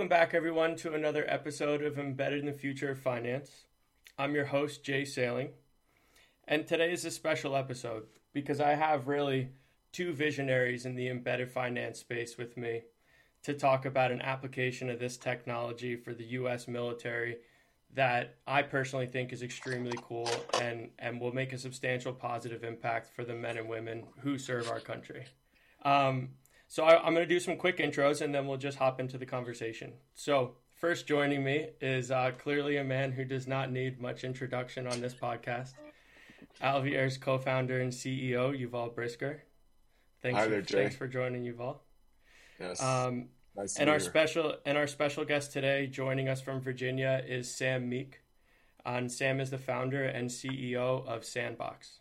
Welcome back, everyone, to another episode of Embedded in the Future of Finance. I'm your host, Jay Sailing, and today is a special episode because I have really two visionaries in the embedded finance space with me to talk about an application of this technology for the U.S. military that I personally think is extremely cool and, and will make a substantial positive impact for the men and women who serve our country. Um, so I, am going to do some quick intros and then we'll just hop into the conversation. So first joining me is uh, clearly a man who does not need much introduction on this podcast. Alviere's co-founder and CEO Yuval Brisker. Thanks, Hi for, there, Jay. thanks for joining, Yuval. Yes. Um, nice and our here. special and our special guest today, joining us from Virginia, is Sam Meek. And Sam is the founder and CEO of Sandboxx.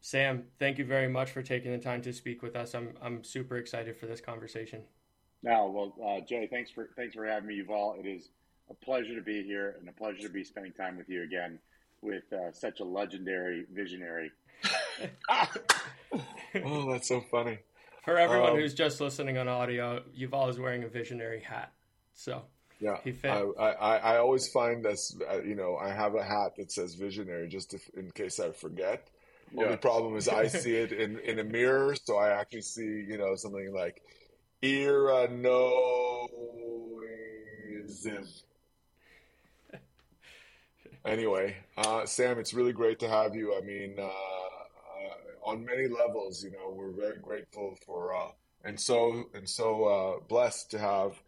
Sam, thank you very much for taking the time to speak with us. I'm I'm super excited for this conversation. No, well, uh, Jay, thanks for thanks for having me, Yuval. It is a pleasure to be here and a pleasure to be spending time with you again with uh, such a legendary visionary. oh, that's so funny. For everyone Um, who's just listening on audio, Yuval is wearing a visionary hat. So Yeah, He fit. I, I, I always find this. uh, You know, I have a hat that says "visionary" just if, in case I forget. Only problem is I see it in, in a mirror, so I actually see you know something like Iranoism. Anyway, uh, Sam, it's really great to have you. I mean, uh, uh, on many levels, you know, we're very grateful for uh, and so and so uh, blessed to have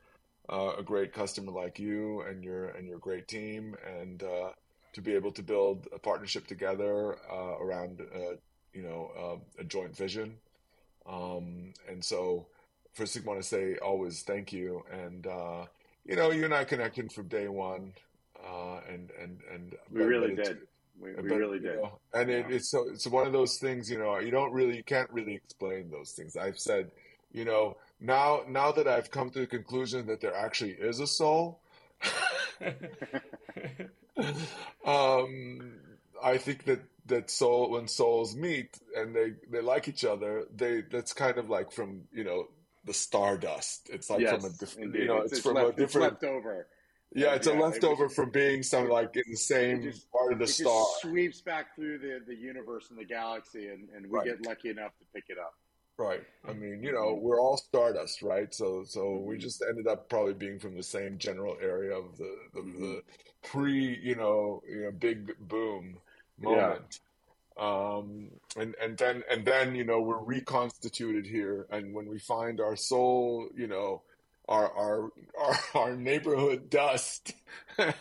uh, a great customer like you and your and your great team, and uh, to be able to build a partnership together uh, around uh, you know uh, a joint vision. Um, and so, first thing I want to say always thank you, and uh, you know you and I connected from day one, uh, and and and We really but it's- did. We, but, we really you did. know, and it, it's so it's one of those things, you know, you don't really you can't really explain those things. I've said, you know, now now that I've come to the conclusion that there actually is a soul, um, I think that that soul when souls meet and they they like each other, they that's kind of like from you know the stardust. It's like yes, from a different, you know, it's, it's, it's from left, a different. left over. yeah, it's a yeah, it leftover was- from being some like in the same just- part of the star. sweeps back through the, the universe and the galaxy, and, and we Right. get lucky enough to pick it up. Right. I mm-hmm. mean, you know, we're all stardust, right? So, so we mm-hmm. just ended up probably being from the same general area of the the, the mm-hmm. pre, you know, you know, big boom moment. Um, and and then and then you know we're reconstituted here, and when we find our soul, you know, our our our, our neighborhood dust, and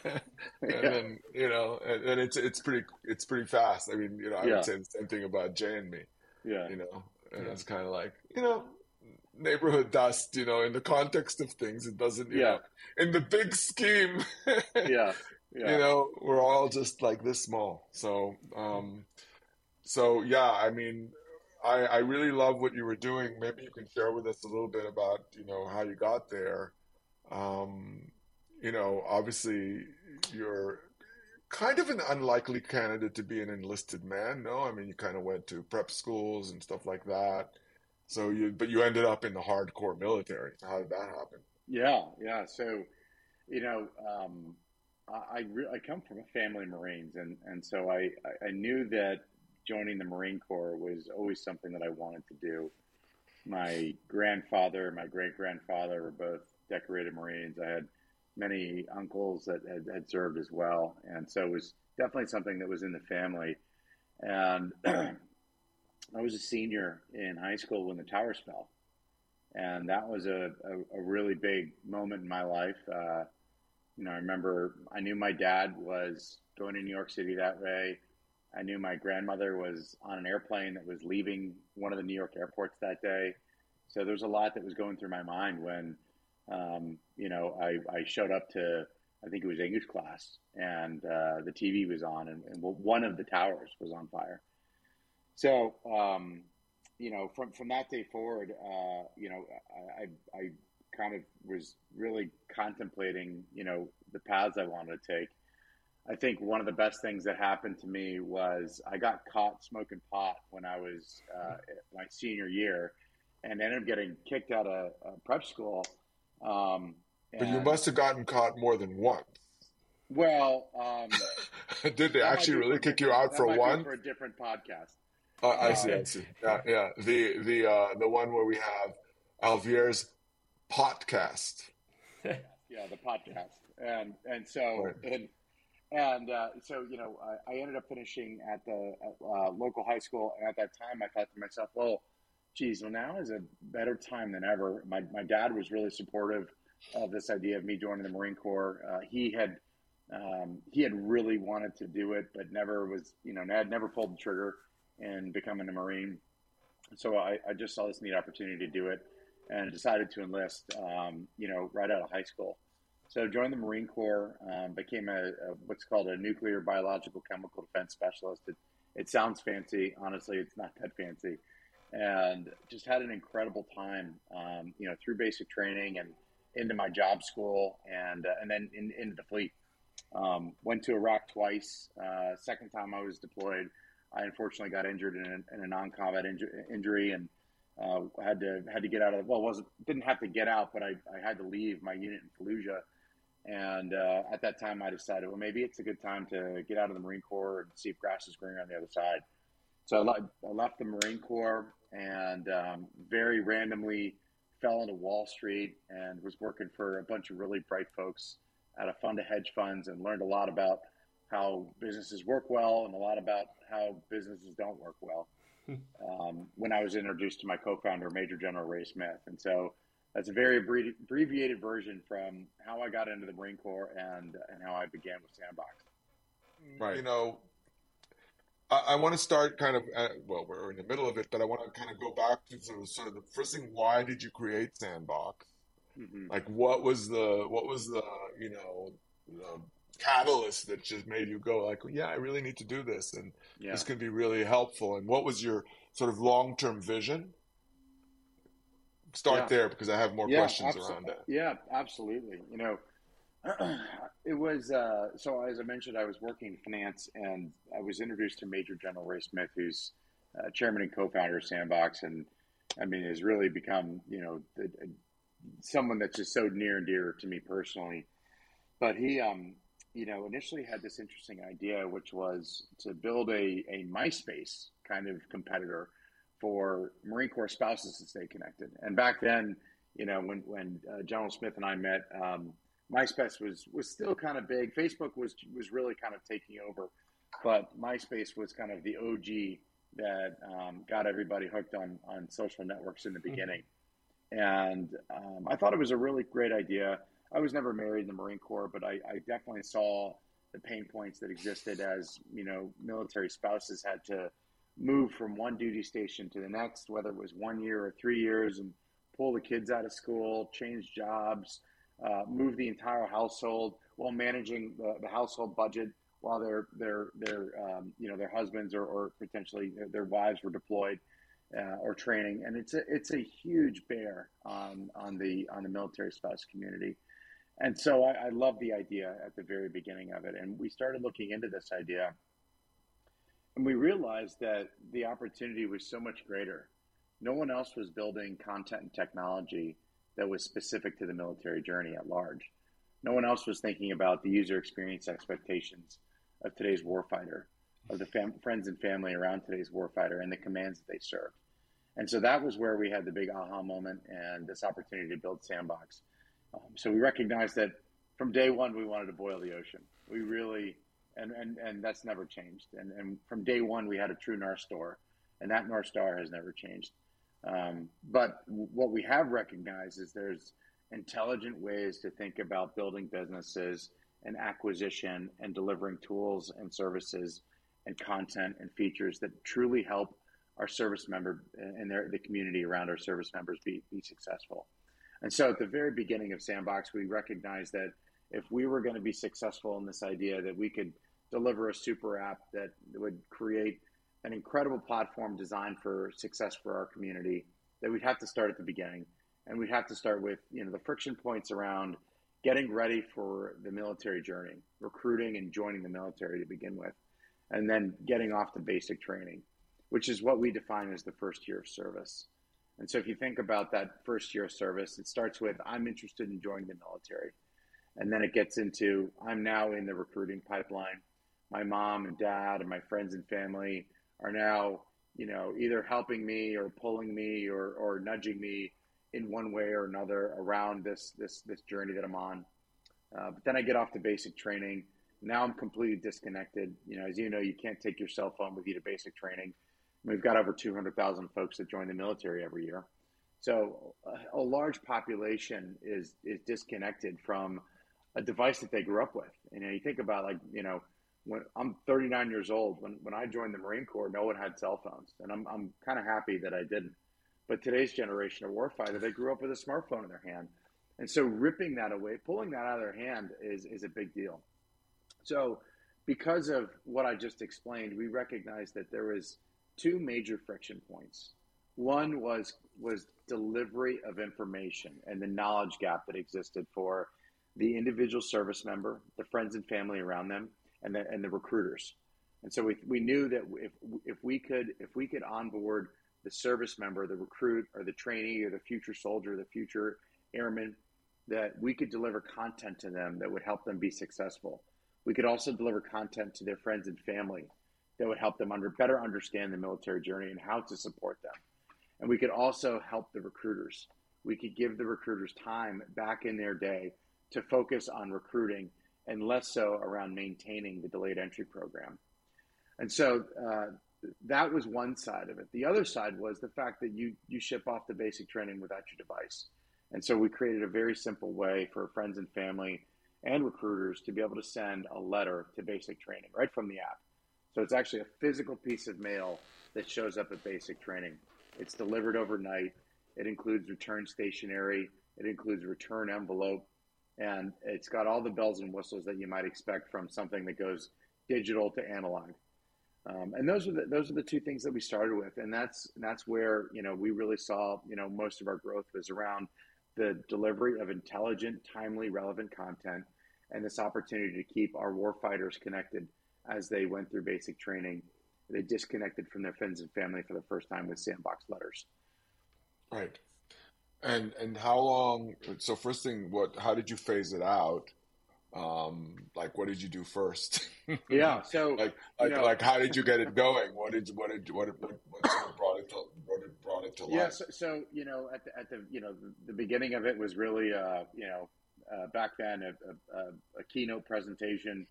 Yeah. then you know, and, and it's it's pretty it's pretty fast. I mean, you know, I Yeah. would say the same thing about Jay and me Yeah, you know and Yeah. it's kind of like you know neighborhood dust you know in the context of things it doesn't you Yeah. know in the big scheme yeah, yeah. you know we're all just like this small so um so yeah i mean i i really love what you were doing maybe you can share with us a little bit about you know how you got there um you know obviously you're kind of an unlikely candidate to be an enlisted man no i mean you kind of went to prep schools and stuff like that so you but you ended up in the hardcore military how did that happen Yeah, yeah. So, you know, um, I I, re- I come from a family of Marines, and and so I I- I knew that joining the Marine Corps was always something that I wanted to do. My grandfather, my great grandfather were both decorated Marines. I had many uncles that had, had served as well, and so it was definitely something that was in the family. And I was a senior in high school when the towers fell and that was a, a, a really big moment in my life. Uh, you know, I remember I knew my dad was going to New York City that way. I knew my grandmother was on an airplane that was leaving one of the New York airports that day. So there was a lot that was going through my mind when, um, you know, I, I showed up to, I think it was English class, and uh, the TV was on, and, and one of the towers was on fire. So, um, you know, from from that day forward, uh, you know, I, I I kind of was really contemplating, you know, the paths I wanted to take. I think one of the best things that happened to me was I got caught smoking pot when I was uh, my senior year, and ended up getting kicked out of uh, prep school. Um, But you must have gotten caught more than once. Well, um, did they actually really kick you out for one? for a different podcast. Uh, I see. I see. Yeah, yeah. The the uh, the one where we have Alviere's podcast. yeah, the podcast, and and so right. and and uh, so you know, I, I, ended up finishing at the uh, local high school, and at that time, I thought to myself, well, geez, well now is a better time than ever. My my dad was really supportive of this idea of me joining the Marine Corps. Uh, he had um, he had really wanted to do it, but never was, you know, had never pulled the trigger in becoming a Marine. So I, I just saw this neat opportunity to do it and decided to enlist, um, you know, right out of high school. So joined the Marine Corps, um, became a, a, what's called a nuclear biological chemical defense specialist. It, it sounds fancy. Honestly, it's not that fancy. And just had an incredible time, um, you know, through basic training and into my job school and, uh, and then in, into the fleet. Um, went to Iraq twice. Uh, second time I was deployed, I unfortunately got injured in a, in a non-combat inju- injury and uh, had to had to get out of. Well, wasn't didn't have to get out, but I, I had to leave my unit in Fallujah. And uh, at that time, I decided, well, maybe it's a good time to get out of the Marine Corps and see if grass is greener on the other side. So I, le- I left the Marine Corps and um, very randomly fell into Wall Street and was working for a bunch of really bright folks at a fund of hedge funds and learned a lot about how businesses work well and a lot about how businesses don't work well. Hmm. um, when I was introduced to my co-founder, Major General Ray Smith, and so that's a very abbreviated version from how I got into the Marine Corps and and how I began with Sandboxx. Right. You know, I, I want to start kind of at, well, we're in the middle of it, but I want to kind of go back to sort of, sort of the first thing. Why did you create Sandboxx? Mm-hmm. Like, what was the what was the you know the catalyst that just made you go like, yeah, I really need to do this, and yeah. this can be really helpful. And what was your sort of long term vision? Start yeah. there because I have more yeah, questions abso- around that. Yeah, absolutely. You know, it was uh, so as I mentioned, I was working in finance, and I was introduced to Major General Ray Smith, who's uh, chairman and co-founder of Sandboxx, and I mean has really become you know the, someone that's just so near and dear to me personally. But he, um, you know, initially had this interesting idea, which was to build a, a MySpace kind of competitor for Marine Corps spouses to stay connected. And back then, you know, when when uh, General Smith and I met, um, MySpace was was still kind of big. Facebook was was really kind of taking over, but MySpace was kind of the OG that um, got everybody hooked on on social networks in the mm-hmm. beginning. Mm-hmm and um, I thought it was a really great idea. I was never married in the Marine Corps, but I, I, definitely saw the pain points that existed as you know military spouses had to move from one duty station to the next, whether it was one year or three years, and pull the kids out of school, change jobs, uh, move the entire household while managing the, the household budget while their their their um, you know their husbands or, or potentially their, wives were deployed uh, or training, and it's a it's a huge bear on on the on the military spouse community. And so I, I love the idea at the very beginning of it, and we started looking into this idea, and we realized that the opportunity was so much greater. No one else was building content and technology that was specific to the military journey at large. No one else was thinking about the user experience expectations of today's warfighter of the fam- friends and family around today's warfighter and the commands that they serve. And so that was where we had the big aha moment and this opportunity to build Sandboxx. Um, so we recognized that from day one, we wanted to boil the ocean. We really, and, and, and that's never changed. And, and from day one, we had a true North Star, and that North Star has never changed. Um, but what we have recognized is there's intelligent ways to think about building businesses and acquisition and delivering tools and services and content and features that truly help our service member and their, the community around our service members be, be successful. And so at the very beginning of Sandboxx, we recognized that if we were going to be successful in this idea that we could deliver a super app that would create an incredible platform designed for success for our community, that we'd have to start at the beginning. And we'd have to start with, you know, the friction points around getting ready for the military journey, recruiting and joining the military to begin with and then getting off to basic training, which is what we define as the first year of service. And so if you think about that first year of service, it starts with I'm interested in joining the military. And then it gets into I'm now in the recruiting pipeline. My mom and dad and my friends and family are now, you know, either helping me or pulling me or, or nudging me in one way or another around this this this journey that I'm on. Uh, but then I get off to basic training. Now I'm completely disconnected. You know, as you know, you can't take your cell phone with you to basic training. We've got over 200,000 folks that join the military every year. So a, a, large population is is disconnected from a device that they grew up with. And you, know, you think about like, you know, when I'm 39 years old, when, when I joined the Marine Corps, no one had cell phones. And I'm, I'm kind of happy that I didn't. But today's generation of warfighter, they grew up with a smartphone in their hand. And so ripping that away, pulling that out of their hand is, is a big deal. So because of what I just explained, we recognized that there was two major friction points. One was was delivery of information and the knowledge gap that existed for the individual service member, the friends and family around them, and the and the recruiters. And so we, we knew that if if we could if we could onboard the service member, the recruit, or the trainee, or the future soldier, the future airman, that we could deliver content to them that would help them be successful. We could also deliver content to their friends and family that would help them under better understand the military journey and how to support them. And we could also help the recruiters. We could give the recruiters time back in their day to focus on recruiting and less so around maintaining the delayed entry program. And so uh, that was one side of it. The other side was the fact that you you ship off the basic training without your device. And so we created a very simple way for friends and family and recruiters to be able to send a letter to basic training right from the app. So it's actually a physical piece of mail that shows up at basic training. It's delivered overnight. It includes return stationery. It includes return envelope, and it's got all the bells and whistles that you might expect from something that goes digital to analog. Um, and those are the those are the two things that we started with, and that's that's where you know we really saw you know most of our growth was around the delivery of intelligent, timely, relevant content, and this opportunity to keep our warfighters connected as they went through basic training. They disconnected from their friends and family for the first time with Sandboxx letters. Right. And and how long? So first thing, what? How did you phase it out? Um, like what did you do first? yeah. So like like, you know, like how did you get it going? What did what did what what, what sort of brought it to what brought it to life? Yeah. So, so, you know at the at the you know the, the beginning of it was really uh, you know uh, back then a, a, a, keynote presentation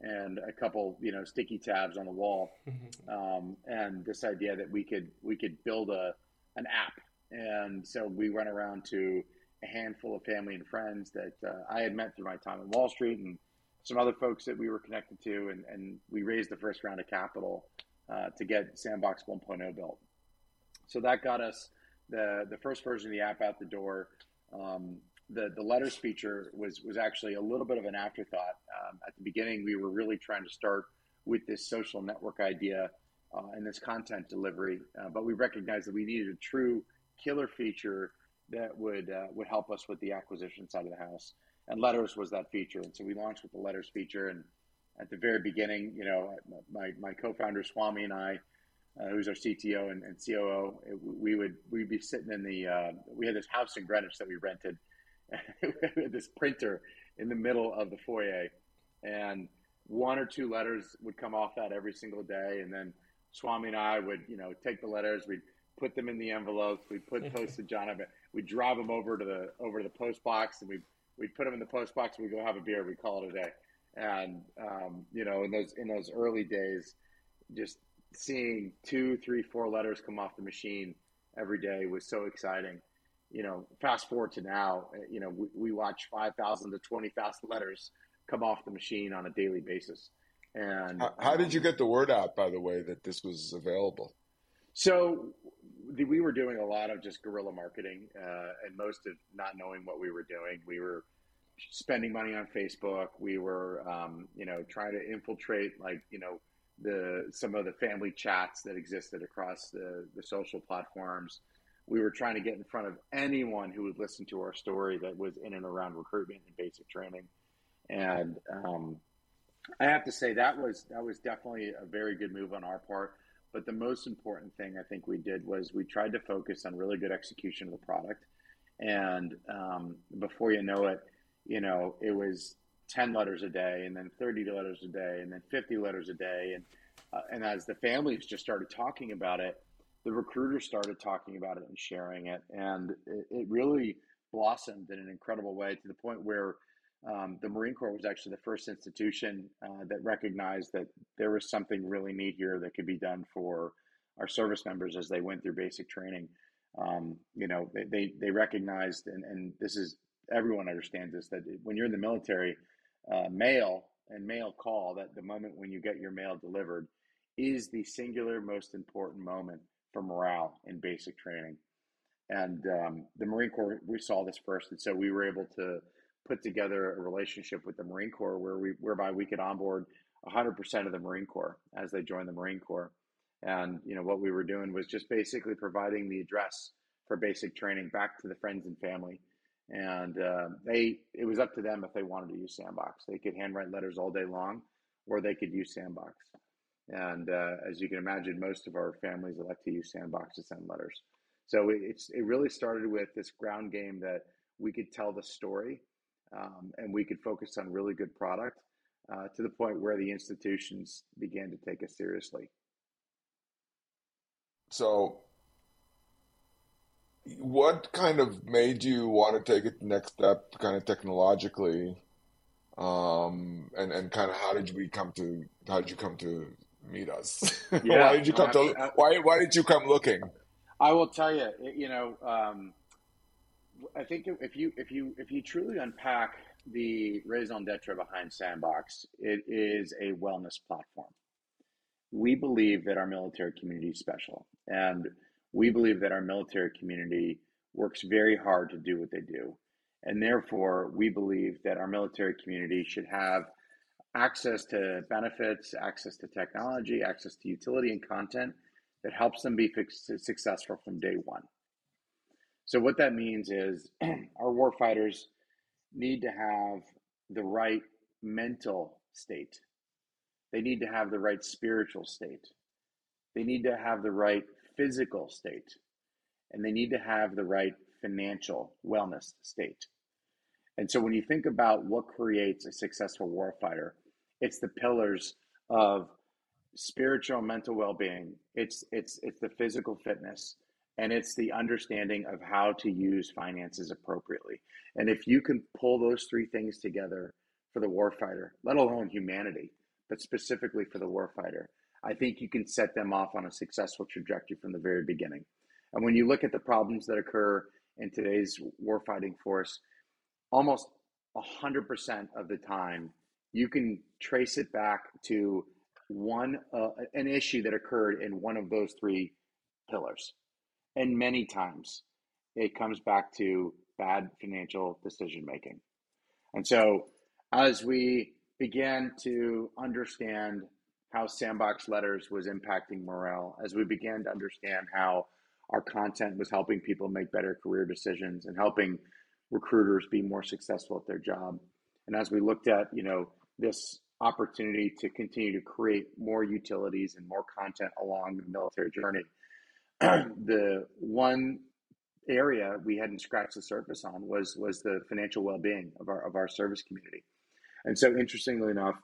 and a couple you know sticky tabs on the wall mm-hmm. um, and this idea that we could we could build a an app and so we went around to a handful of family and friends that uh, I had met through my time in Wall Street and some other folks that we were connected to. And, and we raised the first round of capital uh, to get Sandboxx 1.0 built. So that got us the the first version of the app out the door. Um, the the letters feature was was actually a little bit of an afterthought. Um, at the beginning, we were really trying to start with this social network idea uh, and this content delivery, uh, but we recognized that we needed a true killer feature that would uh, would help us with the acquisition side of the house. And letters was that feature, and so we launched with the letters feature. And at the very beginning, you know, my my co-founder Swami and I. Uh, who's our CTO and, and COO? It, we would we'd be sitting in the uh, we had this house in Greenwich that we rented, this printer in the middle of the foyer, and one or two letters would come off that every single day, and then Swami and I would, you know, take the letters, we'd put them in the envelopes, we'd put postage on them, we'd drive them over to the over to the post box, and we we'd put them in the post box, and we'd go have a beer, we call it a day, and um, you know, in those in those early days, just seeing two, three, four letters come off the machine every day was so exciting. You know, fast forward to now, uh, you know, we, we watch 5,000 to 20,000 letters come off the machine on a daily basis. And how, how um, did you get the word out, by the way, that this was available? So the, we were doing a lot of just guerrilla marketing, uh, and most of not knowing what we were doing. We were spending money on Facebook. We were, um, you know, trying to infiltrate, like, you know, the some of the family chats that existed across the, the social platforms we were trying to get in front of anyone who would listen to our story that was in and around recruitment and basic training. And um, I have to say that was that was definitely a very good move on our part. But the most important thing I think we did was we tried to focus on really good execution of the product. And um, before you know it, you know, it was 10 letters a day and then 30 letters a day and then 50 letters a day. And, uh, and as the families just started talking about it, the recruiters started talking about it and sharing it. And it, it really blossomed in an incredible way to the point where um, the Marine Corps was actually the first institution uh, that recognized that there was something really neat here that could be done for our service members as they went through basic training. Um, you know, they, they, they recognized, and, and this is everyone understands this, that when you're in the military, uh, mail and mail call, that the moment when you get your mail delivered, is the singular most important moment for morale in basic training. And um, the Marine Corps, we saw this first, and so we were able to put together a relationship with the Marine Corps where we, whereby we could onboard 100% of the Marine Corps as they joined the Marine Corps. And you know what we were doing was just basically providing the address for basic training back to the friends and family. And uh, they, it was up to them if they wanted to use Sandboxx. They could handwrite letters all day long, or they could use Sandboxx. And uh, as you can imagine, most of our families elect to use Sandboxx to send letters. So it's it really started with this ground game that we could tell the story, um, and we could focus on really good product uh, to the point where the institutions began to take us seriously. So, what kind of made you want to take it the next step, kind of technologically, um, and and kind of how did we come to how did you come to meet us? Yeah, why did you come to why why did you come looking? I will tell you, you know, um, I think if you if you if you truly unpack the raison d'être behind Sandboxx, it is a wellness platform. We believe that our military community is special, and we believe that our military community works very hard to do what they do. And therefore, we believe that our military community should have access to benefits, access to technology, access to utility and content that helps them be successful from day one. So, what that means is our warfighters need to have the right mental state, they need to have the right spiritual state, they need to have the right physical state, and they need to have the right financial wellness state. And so when you think about what creates a successful warfighter, it's the pillars of spiritual mental well-being. It's it's it's the physical fitness and it's the understanding of how to use finances appropriately. And if you can pull those three things together for the warfighter, let alone humanity, but specifically for the warfighter, I think you can set them off on a successful trajectory from the very beginning. And when you look at the problems that occur in today's warfighting force, almost 100% of the time, you can trace it back to one uh, an issue that occurred in one of those three pillars. And many times it comes back to bad financial decision making. And so as we began to understand how Sandboxx Letters was impacting morale, as we began to understand how our content was helping people make better career decisions and helping recruiters be more successful at their job. And as we looked at, you know, this opportunity to continue to create more utilities and more content along the military journey, the one area we hadn't scratched the surface on was was the financial well-being of our of our service community. And so interestingly enough,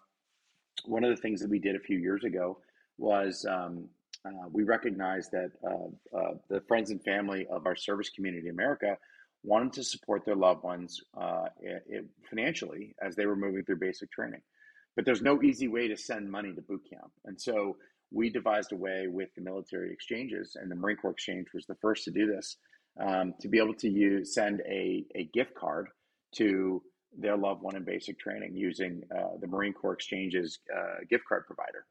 one of the things that we did a few years ago was um, uh, we recognized that uh, uh, the friends and family of our service community in America wanted to support their loved ones uh, it, financially as they were moving through basic training. But there's no easy way to send money to boot camp. And so we devised a way with the military exchanges, and the Marine Corps Exchange was the first to do this, um, to be able to use send a, a gift card to their loved one in basic training using uh, the Marine Corps Exchange's uh, gift card provider.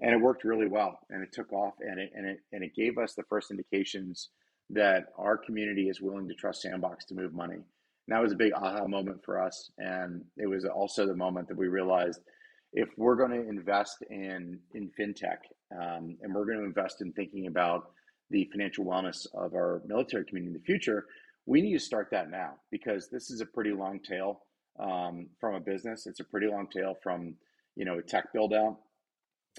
And it worked really well, and it took off, and it, and, it, and it gave us the first indications that our community is willing to trust Sandboxx to move money. And that was a big aha moment for us. And it was also the moment that we realized if we're going to invest in, in fintech um, and we're going to invest in thinking about the financial wellness of our military community in the future, we need to start that now because this is a pretty long tail um, from a business. It's a pretty long tail from you know a tech build out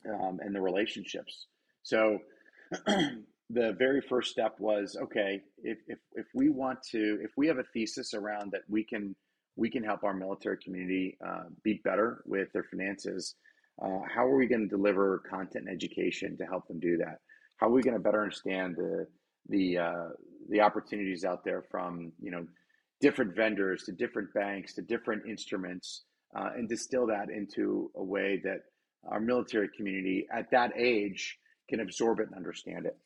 um, and the relationships. So the very first step was okay if, if, if we want to if we have a thesis around that we can we can help our military community uh, be better with their finances. Uh, how are we going to deliver content and education to help them do that? How are we going to better understand the the uh, the opportunities out there from you know different vendors to different banks to different instruments uh, and distill that into a way that our military community at that age can absorb it and understand it?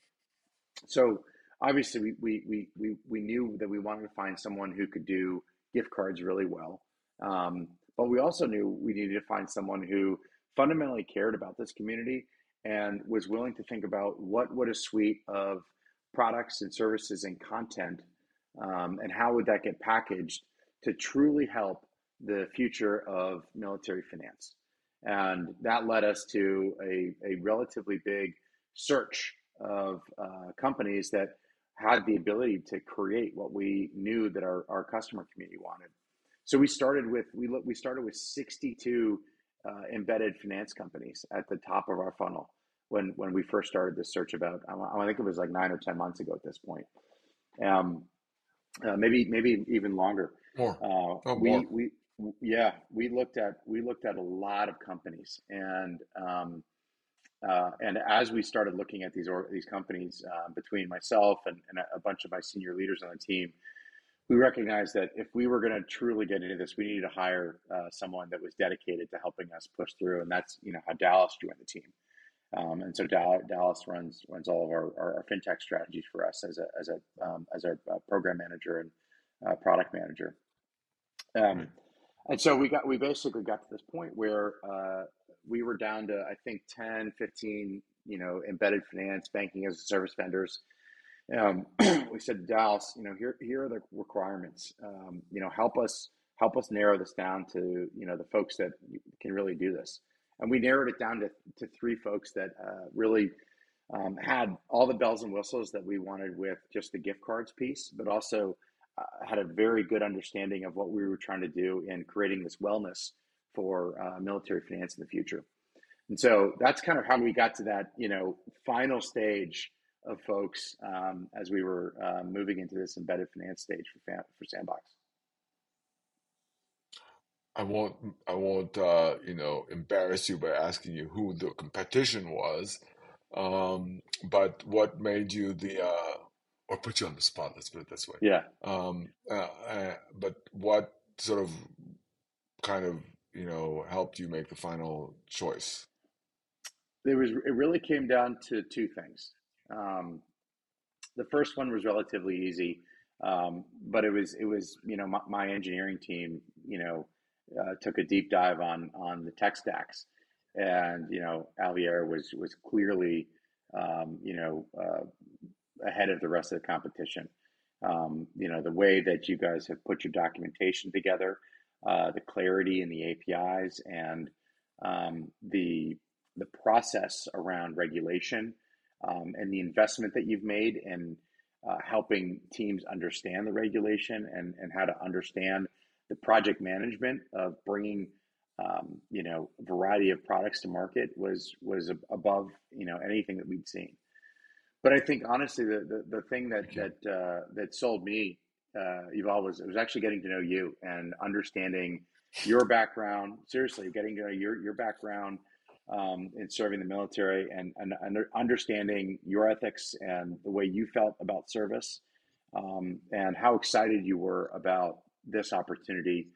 So obviously we, we, we, we, we knew that we wanted to find someone who could do gift cards really well. Um, but we also knew we needed to find someone who fundamentally cared about this community and was willing to think about what would a suite of products and services and content um, and how would that get packaged to truly help the future of military finance. And that led us to a, a relatively big search of uh, companies that had the ability to create what we knew that our, our customer community wanted. So we started with we look we started with 62 uh, embedded finance companies at the top of our funnel when when we first started this search about I think it was like nine or ten months ago at this point, um, uh, maybe maybe even longer. More. Uh, oh, we more. we yeah we looked at we looked at a lot of companies and um, uh, and as we started looking at these or, these companies, uh, between myself and, and, a bunch of my senior leaders on the team, we recognized that if we were going to truly get into this, we needed to hire uh, someone that was dedicated to helping us push through, and that's you know how Dallas joined the team. Um, and so Dallas, runs runs all of our, our, our, fintech strategies for us as a as a um, as our uh, program manager and uh, product manager. Um, and so we got we basically got to this point where uh, we were down to I think 10, 15, you know, embedded finance, banking as a service vendors. Um, we said to Dallas, you know, here here are the requirements. Um, you know, help us help us narrow this down to you know the folks that can really do this. And we narrowed it down to, to three folks that uh, really um, had all the bells and whistles that we wanted with just the gift cards piece, but also uh, had a very good understanding of what we were trying to do in creating this wellness for uh, military finance in the future. And so that's kind of how we got to that, you know, final stage of folks um, as we were uh, moving into this embedded finance stage for for Sandboxx. I won't, I won't, uh, you know, embarrass you by asking you who the competition was, um, but what made you the, uh, or put you on the spot? Let's put it this way. Yeah. Um, uh, uh, but what sort of kind of you know helped you make the final choice? There was it really came down to two things. Um, the first one was relatively easy, um, but it was it was you know my, my engineering team you know uh, took a deep dive on on the tech stacks, and you know Alviere was was clearly um, you know uh, ahead of the rest of the competition. Um, you know the way that you guys have put your documentation together, uh, the clarity in the APIs and um, the the process around regulation um, and the investment that you've made in uh, helping teams understand the regulation and, and how to understand the project management of bringing um, you know a variety of products to market was was above you know anything that we'd seen. But I think honestly, the the, the thing that that uh, that sold me uh, Yuval was was actually getting to know you and understanding your background. Seriously, getting to know your your background um, in serving the military and, and, understanding your ethics and the way you felt about service um, and how excited you were about this opportunity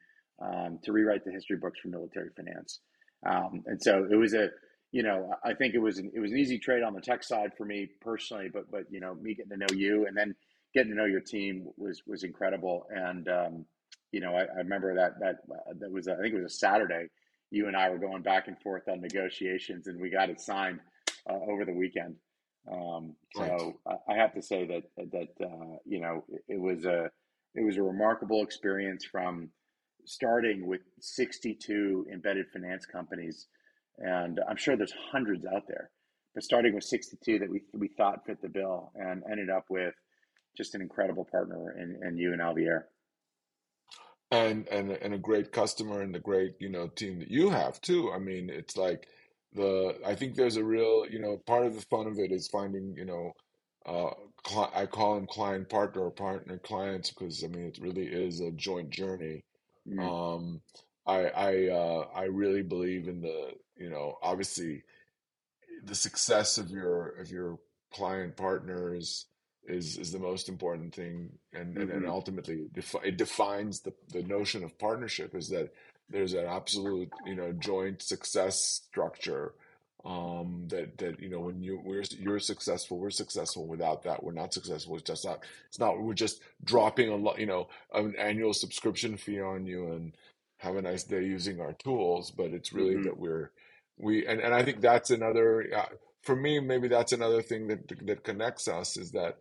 um, to rewrite the history books for military finance. Um, and so it was a you know, I think it was an, it was an easy trade on the tech side for me personally, but but you know, me getting to know you and then getting to know your team was was incredible. And um, you know, I, I, remember that that that was I think it was a Saturday. You and I were going back and forth on negotiations, and we got it signed uh, over the weekend. Um, so right. I, I have to say that that uh, you know it, it was a it was a remarkable experience from starting with 62 embedded finance companies, and I'm sure there's hundreds out there, but starting with 62 that we we thought fit the bill, and ended up with just an incredible partner and, in you and Alviere. And, and and a great customer and a great you know team that you have too. I mean, it's like the I think there's a real you know part of the fun of it is finding you know uh, I call them client partner or partner clients because I mean it really is a joint journey. Mm. Um, I I uh, I really believe in the you know obviously the success of your of your client partners is is the most important thing and mm-hmm. and, and, mm-hmm. ultimately it defines the the notion of partnership is that there's an absolute you know joint success structure um, that that you know when you we're you're successful we're successful without that we're not successful it's just not it's not we're just dropping a lot you know an annual subscription fee on you and have a nice day using our tools but it's really mm-hmm. that we're we and, and I think that's another uh, for me maybe that's another thing that that connects us is that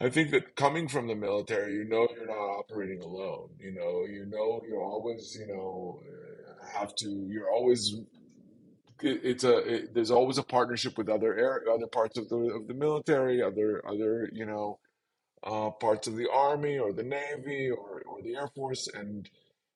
I think that coming from the military, you know, you're not operating alone. You know, you know, you're always, you know, have to. You're always. It, it's a. It, there's always a partnership with other air, other parts of the of the military, other other you know, uh, parts of the army or the navy or or the air force, and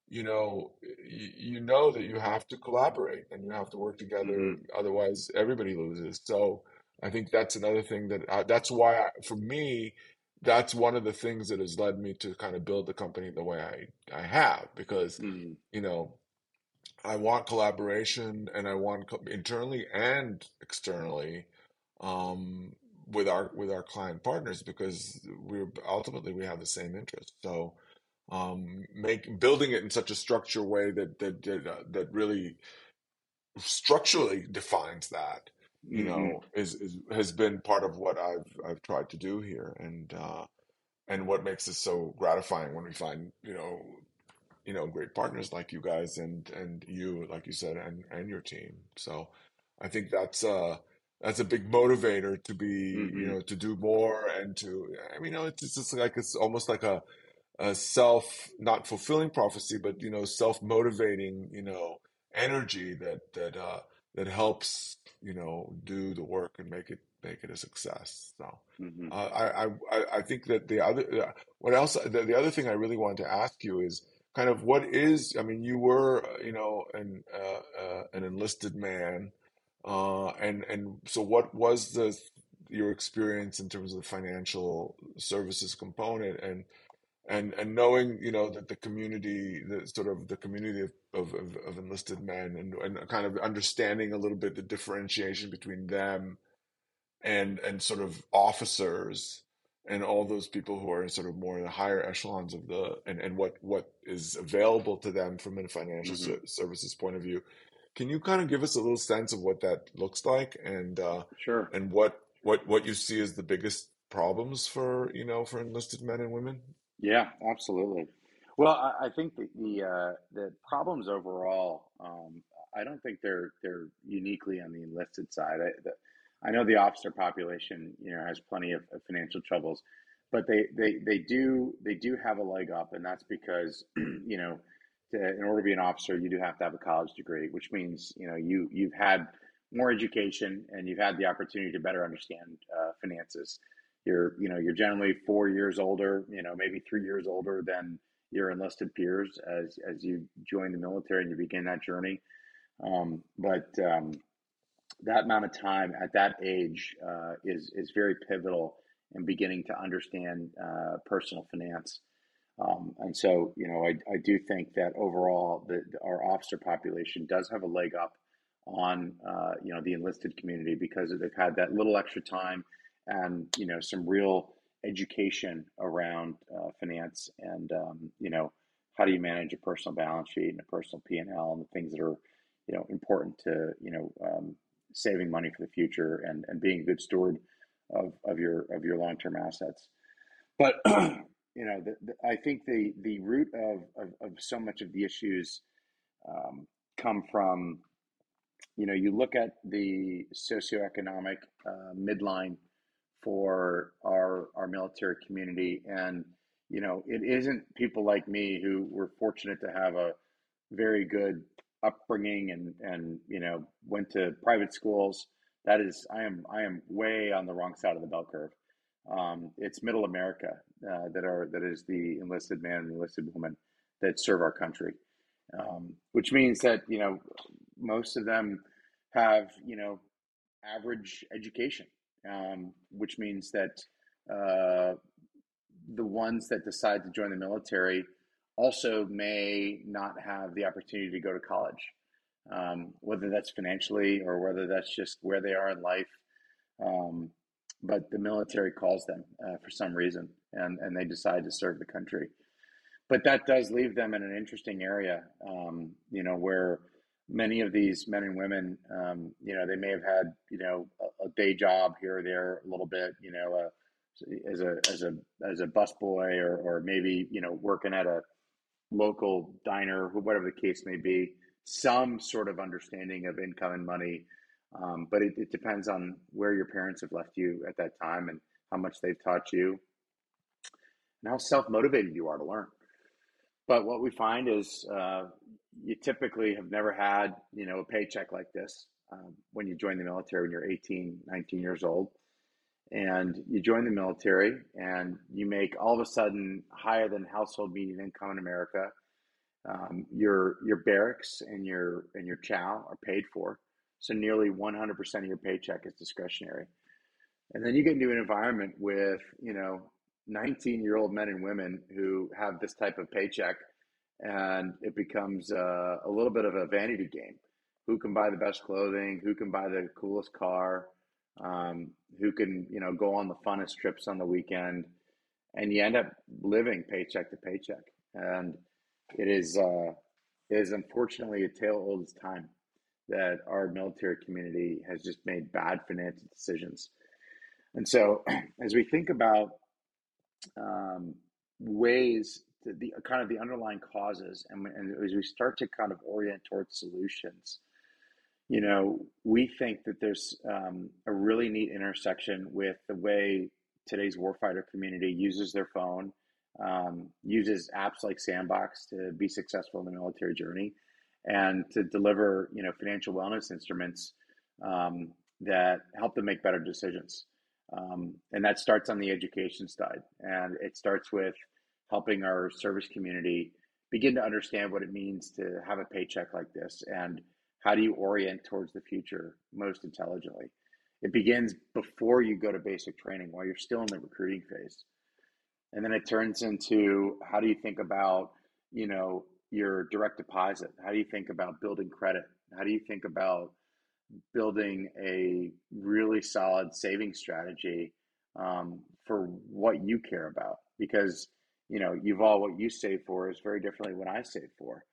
you know, you, you know that you have to collaborate and you have to work together. Mm-hmm. Otherwise, everybody loses. So. I think that's another thing that uh, that's why I, for me that's one of the things that has led me to kind of build the company the way I, I have because mm-hmm. you know I want collaboration and I want co- internally and externally um, with our with our client partners because we're ultimately we have the same interest so um, make building it in such a structured way that that that, uh, that really structurally defines that you mm-hmm. know, is, is has been part of what I've I've tried to do here, and uh, and what makes it so gratifying when we find you know, you know, great partners like you guys and and you, like you said, and and your team. So, I think that's uh that's a big motivator to be mm-hmm. you know to do more and to I mean, you know, it's just like it's almost like a a self not fulfilling prophecy, but you know, self motivating you know energy that that uh that helps you know do the work and make it make it a success. So mm-hmm. uh, I, I I think that the other uh, what else the, the, other thing I really wanted to ask you is kind of what is I mean you were uh, you know an uh, uh, an enlisted man uh, and and so what was the your experience in terms of the financial services component and and and knowing you know that the community the sort of the community of of, of, enlisted men and, and kind of understanding a little bit the differentiation between them and and sort of officers and all those people who are sort of more in the higher echelons of the and, and what what is available to them from a financial mm-hmm. services point of view can you kind of give us a little sense of what that looks like? And uh sure. and what what what you see as the biggest problems for you know for enlisted men and women yeah, absolutely. Well, I, I think the the, uh, the problems overall, um, I don't think they're they're uniquely on the enlisted side. I, the, I know the officer population, you know, has plenty of, of financial troubles, but they, they they do they do have a leg up, and that's because you know, to, in order to be an officer, you do have to have a college degree, which means you know you you've had more education and you've had the opportunity to better understand uh, finances you're you know you're generally four years older you know maybe three years older than your enlisted peers as as you join the military and you begin that journey. Um, but um, that amount of time at that age uh, is is very pivotal in beginning to understand uh, personal finance. Um, and so you know I, I do think that overall the, our officer population does have a leg up on uh, you know the enlisted community because they've had that little extra time and you know some real education around uh, finance and um, you know how do you manage a personal balance sheet and a personal P and the things that are you know important to you know um, saving money for the future and, and being a good steward of, of your of your long term assets. But you know the, the, I think the the root of, of, of so much of the issues um, come from you know you look at the socioeconomic uh, midline for our our military community. And you know it isn't people like me who were fortunate to have a very good upbringing and and you know went to private schools. That is i am i am way on the wrong side of the bell curve. Um, it's middle america uh, that are that is the enlisted man and enlisted woman that serve our country. Um, which means that you know most of them have you know average education, um, which means that uh, the ones that decide to join the military also may not have the opportunity to go to college, um, whether that's financially or whether that's just where they are in life. Um, but the military calls them uh, for some reason, and, and they decide to serve the country. But that does leave them in an interesting area, um, you know, where many of these men and women, um, you know, they may have had, you know, a, a, day job here or there a little bit, you know, uh, as a as a as a busboy or or maybe you know working at a local diner, whatever the case may be, some sort of understanding of income and money. Um, but it, it, depends on where your parents have left you at that time and how much they've taught you and how self motivated you are to learn. But what we find is uh, you typically have never had, you know, a paycheck like this um, when you join the military when you're 18, 19 years old. And you join the military and you make all of a sudden higher than household median income in America um, your your barracks and your and your chow are paid for, so nearly 100% of your paycheck is discretionary. And then you get into an environment with you know 19 year old men and women who have this type of paycheck, and it becomes uh, a little bit of a vanity game. Who can buy the best clothing? Who can buy the coolest car? Um, who can you know go on the funnest trips on the weekend? And you end up living paycheck to paycheck. And it is uh, it is unfortunately a tale old as time that our military community has just made bad financial decisions. And so, as we think about um, ways to the kind of the underlying causes, and, and as we start to kind of orient towards solutions, you know, we think that there's um, a really neat intersection with the way today's warfighter community uses their phone um, uses apps like Sandboxx to be successful in the military journey and to deliver, you know, financial wellness instruments um, that help them make better decisions. Um, and that starts on the education side. And it starts with helping our service community begin to understand what it means to have a paycheck like this and how do you orient towards the future most intelligently. It begins before you go to basic training while you're still in the recruiting phase and then it turns into how do you think about you know your direct deposit how do you think about building credit how do you think about building a really solid saving strategy um, for what you care about. Because you know Yuval what you save for is very differently what i save for.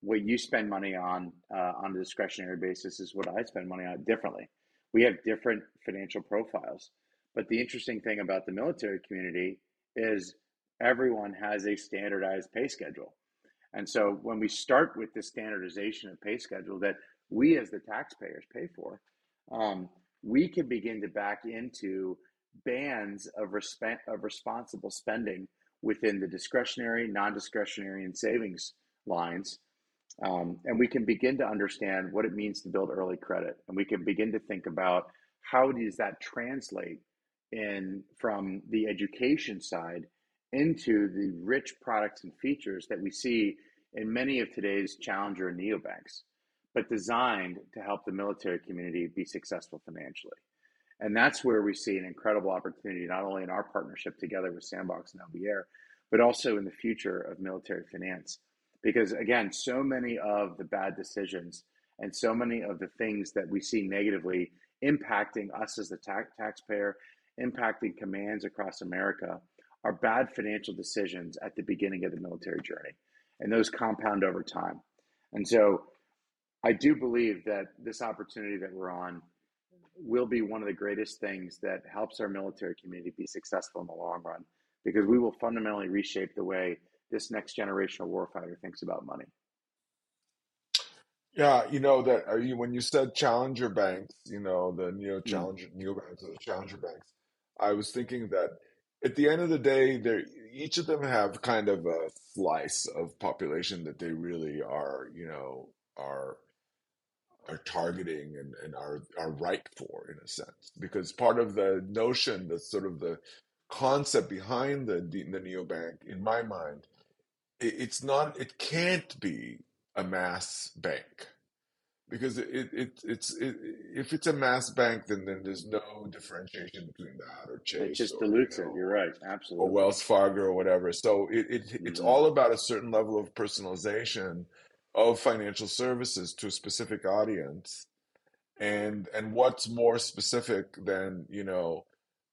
What you spend money on uh, on a discretionary basis is what i spend money on differently. We have different financial profiles. But the interesting thing about the military community is everyone has a standardized pay schedule. And so when we start with this standardization of pay schedule that we as the taxpayers pay for, um, we can begin to back into bands of, resp- of responsible spending within the discretionary, non discretionary, and savings lines. Um, and we can begin to understand what it means to build early credit. And we can begin to think about how does that translate in from the education side into the rich products and features that we see in many of today's challenger neobanks, but designed to help the military community be successful financially. And that's where we see an incredible opportunity, not only in our partnership together with Sandboxx and Alviere, but also in the future of military finance. Because again, so many of the bad decisions and so many of the things that we see negatively impacting us as the ta- taxpayer impacting commands across America are bad financial decisions at the beginning of the military journey. And those compound over time. And so I do believe that this opportunity that we're on will be one of the greatest things that helps our military community be successful in the long run because we will fundamentally reshape the way this next generation of warfighter thinks about money. Yeah, you know that are you when you said challenger banks, you know the neo mm. challenger mm. neo banks, the challenger banks. I was thinking that at the end of the day, they each of them have kind of a slice of population that they really are, you know, are are targeting and, and are are right for in a sense. Because part of the notion, the sort of the concept behind the the, neobank, in my mind, it, it's not, it can't be a mass bank because it, it it's it, if it's a mass bank, then then there's no differentiation between that or Chase. It just or, dilutes you know, it. You're right. Absolutely or Wells Fargo or whatever. So it, it it's hmm all about a certain level of personalization of financial services to a specific audience. And and what's more specific than, you know,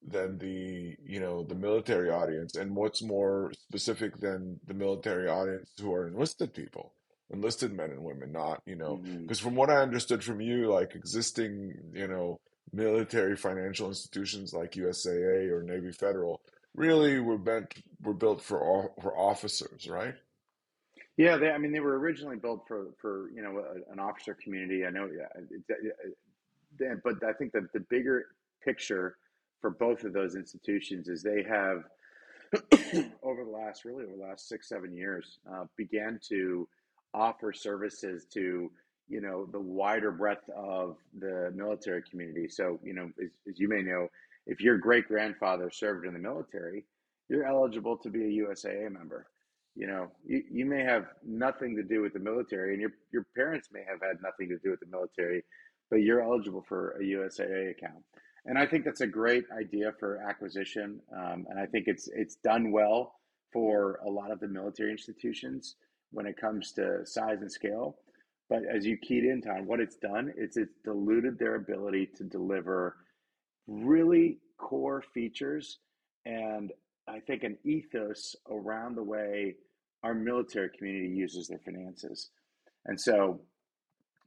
than the, you know, the military audience and what's more specific than the military audience who are enlisted people, enlisted men and women, not, you know, mm-hmm. because from what I understood from you, like existing, you know, military financial institutions like USAA or Navy Federal really were bent were built for for officers, right? Yeah, they, I mean, they were originally built for for you know a, an officer community. I know, yeah, but I think that the bigger picture for both of those institutions is they have over the last really over the last six seven years uh, began to offer services to you know the wider breadth of the military community so you know as, as you may know if your great grandfather served in the military you're eligible to be a usaa member you know you, you may have nothing to do with the military and your, your parents may have had nothing to do with the military but you're eligible for a usaa account and I think that's a great idea for acquisition. Um, and I think it's it's done well for a lot of the military institutions when it comes to size and scale. But as you keyed in, Tom, what it's done is it's diluted their ability to deliver really core features and I think an ethos around the way our military community uses their finances. And so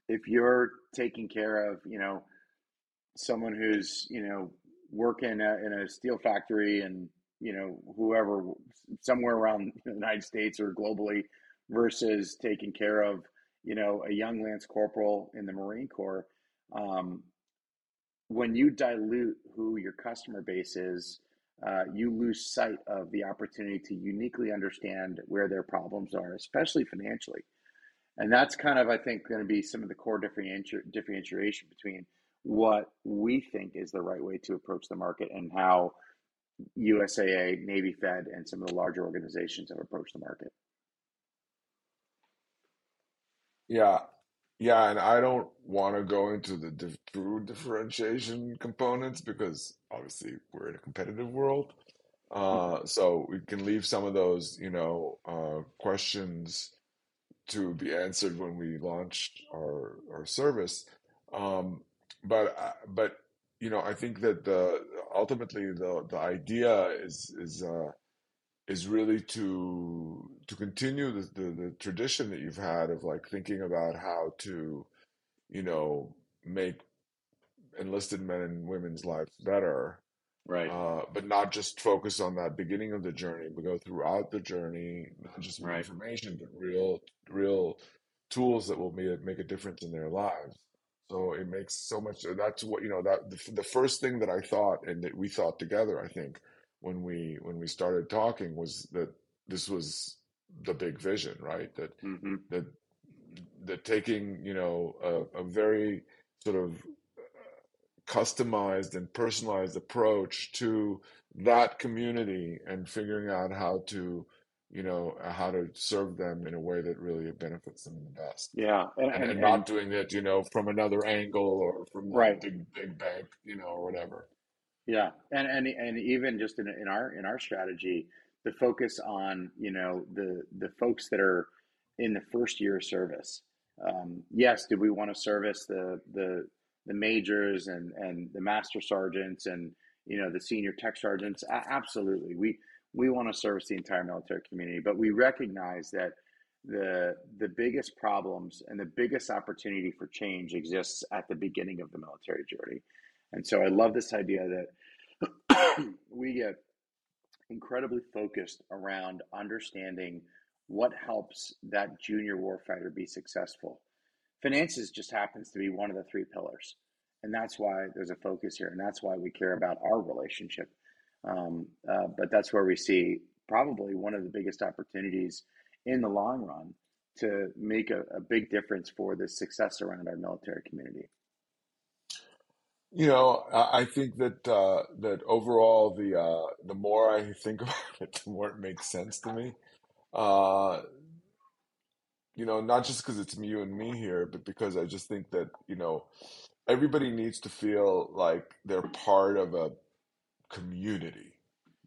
if you're taking care of, you know, someone who's you know working at, in a steel factory and you know whoever somewhere around the United States or globally versus taking care of you know a young lance corporal in the Marine Corps. Um, when you dilute who your customer base is, uh, you lose sight of the opportunity to uniquely understand where their problems are, especially financially. And that's kind of, I think, going to be some of the core differenti- differentiation between what we think is the right way to approach the market and how USAA, Navy Fed, and some of the larger organizations have approached the market. Yeah. Yeah, and I don't want to go into the dif true differentiation components because obviously we're in a competitive world. Uh, so we can leave some of those, you know, uh, questions to be answered when we launch our our service. Um, but uh, but you know, I think that the ultimately the the idea is is uh, is really to to continue the, the the tradition that you've had of like thinking about how to, you know, make enlisted men and women's lives better Right, uh, but not just focus on that beginning of the journey, but go throughout the journey, not just right. information, but real, real tools that will make, make a difference in their lives. So it makes so much. That's what you know. That the, the first thing that I thought, and that we thought together, I think, when we when we started talking, was that this was the big vision, right? That hmm that that taking you know a, a very sort of customized and personalized approach to that community and figuring out how to you know how to serve them in a way that really benefits them the best Yeah, and, and and and not doing it you know from another angle or from right. big big bank you know or whatever Yeah, and and and even just in in our in our strategy, the focus on you know the the folks that are in the first year of service. Um, yes, do we want to service the the the majors and and the master sergeants and you know the senior tech sergeants? A- absolutely, we we want to service the entire military community, but we recognize that the the biggest problems and the biggest opportunity for change exists at the beginning of the military journey and so I love this idea that we get incredibly focused around understanding what helps that junior warfighter be successful. Finances just happens to be one of the three pillars. And that's why there's a focus here. And that's why we care about our relationship. Um, uh, but that's where we see probably one of the biggest opportunities in the long run to make a, a big difference for the success around our military community. You know i think that uh that overall the uh the more i think about it the more it makes sense to me uh you know, not just because it's you and me here, but because I just think that, you know, everybody needs to feel like they're part of a community.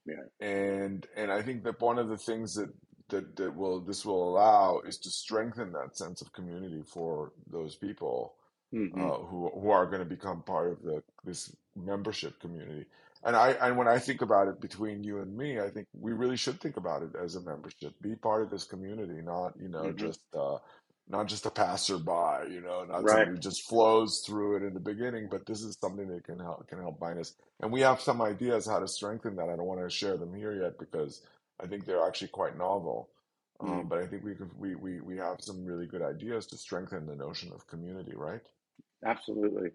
Yeah. And and I think that one of the things that that, that will this will allow is to strengthen that sense of community for those people Mhm. uh, who who are going to become part of the this membership community. And I and when I think about it between you and me, I think we really should think about it as a membership. Be part of this community, not you know Mhm. just uh, not just a passerby, you know, not Right. somebody who just flows through it in the beginning. But this is something that can help can help bind us. And we have some ideas how to strengthen that. I don't want to share them here yet because I think they're actually quite novel. Um, Mm. but I think we could we, we we have some really good ideas to strengthen the notion of community, right? Absolutely.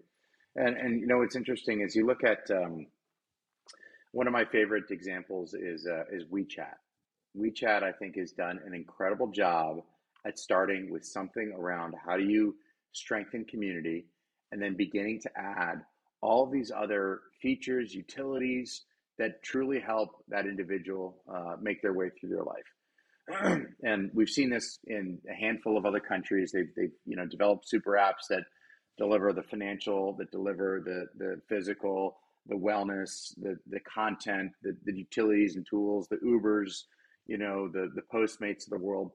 And and you know what's interesting is you look at um, one of my favorite examples is uh, is WeChat. WeChat, I think, has done an incredible job at starting with something around how do you strengthen community, and then beginning to add all these other features, utilities that truly help that individual uh, make their way through their life. and we've seen this in a handful of other countries. They've, they've you know developed super apps that deliver the financial, that deliver the the physical, the wellness, the the content, the, the utilities and tools, the Ubers, you know, the the Postmates of the world.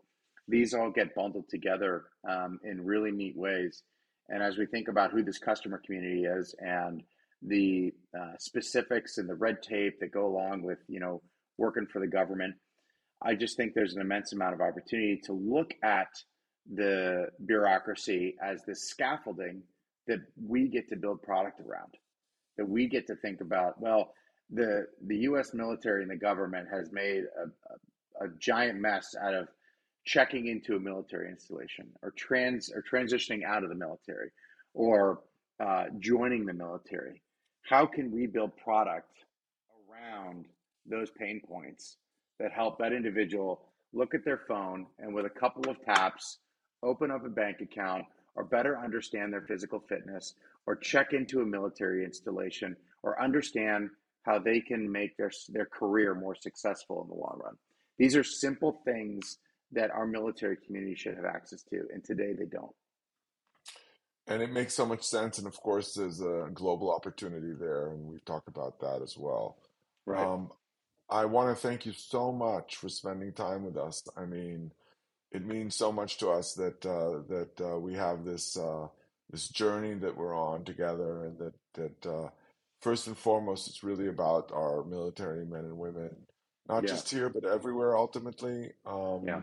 These all get bundled together um, in really neat ways. And as we think about who this customer community is and the uh, specifics and the red tape that go along with, you know, working for the government, I just think there's an immense amount of opportunity to look at the bureaucracy as the scaffolding that we get to build product around that we get to think about well the the US military and the government has made a, a, a giant mess out of checking into a military installation or trans or transitioning out of the military or uh, joining the military. How can we build product around those pain points that help that individual look at their phone and with a couple of taps open up a bank account or better understand their physical fitness or check into a military installation or understand how they can make their their career more successful in the long run. These are simple things that our military community should have access to and today they don't. And it makes so much sense. And of course, there's a global opportunity there, and we've talked about that as well. Right. Um, I want to thank you so much for spending time with us. I mean, it means so much to us that uh, that uh, we have this uh, this journey that we're on together, and that that uh, first and foremost, it's really about our military men and women, not Yeah. just here but everywhere. Ultimately, um, Yeah.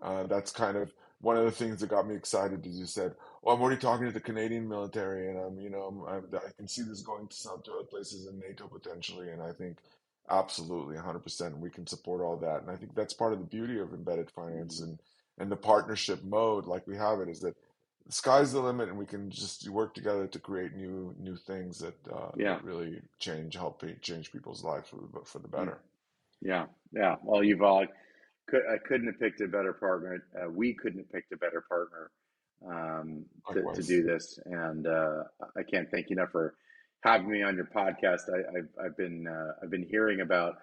uh, that's kind of one of the things that got me excited. As you said, well, I'm already talking to the Canadian military, and I'm you know I'm, I'm, I can see this going to some to other places in NATO potentially, and I think. Absolutely, 100%. We can support all that. And I think that's part of the beauty of embedded finance and, and the partnership mode, like we have it, is that the sky's the limit and we can just work together to create new new things that, uh, Yeah. that really change, help change people's lives for the, for the Mm. better. Yeah. Yeah. Well, Yuval could, I couldn't have picked a better partner. Uh, we couldn't have picked a better partner um, to, to do this. And uh, I can't thank you enough for having me on your podcast. I, I've, I've been uh, I've been hearing about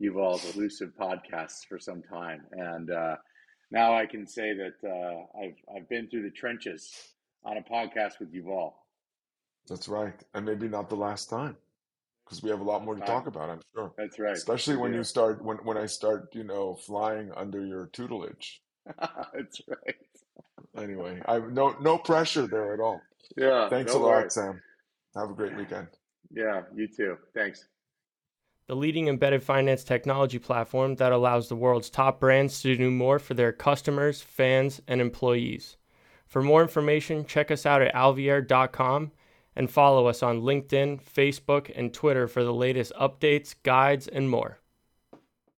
Yuval's elusive podcasts for some time, and uh, now I can say that uh, I've I've been through the trenches on a podcast with Yuval. That's right. And maybe not the last time because we have a lot more to talk about, I'm sure. That's right. Especially when do. you start, when, when I start, you know, flying under your tutelage. That's right. Anyway, I no no pressure there at all. Yeah. Thanks no a lot, worries. Sam. Have a great weekend. Yeah. You too. Thanks. The leading embedded finance technology platform that allows the world's top brands to do more for their customers, fans, and employees. For more information, check us out at alviere.com and follow us on LinkedIn, Facebook, and Twitter for the latest updates, guides, and more.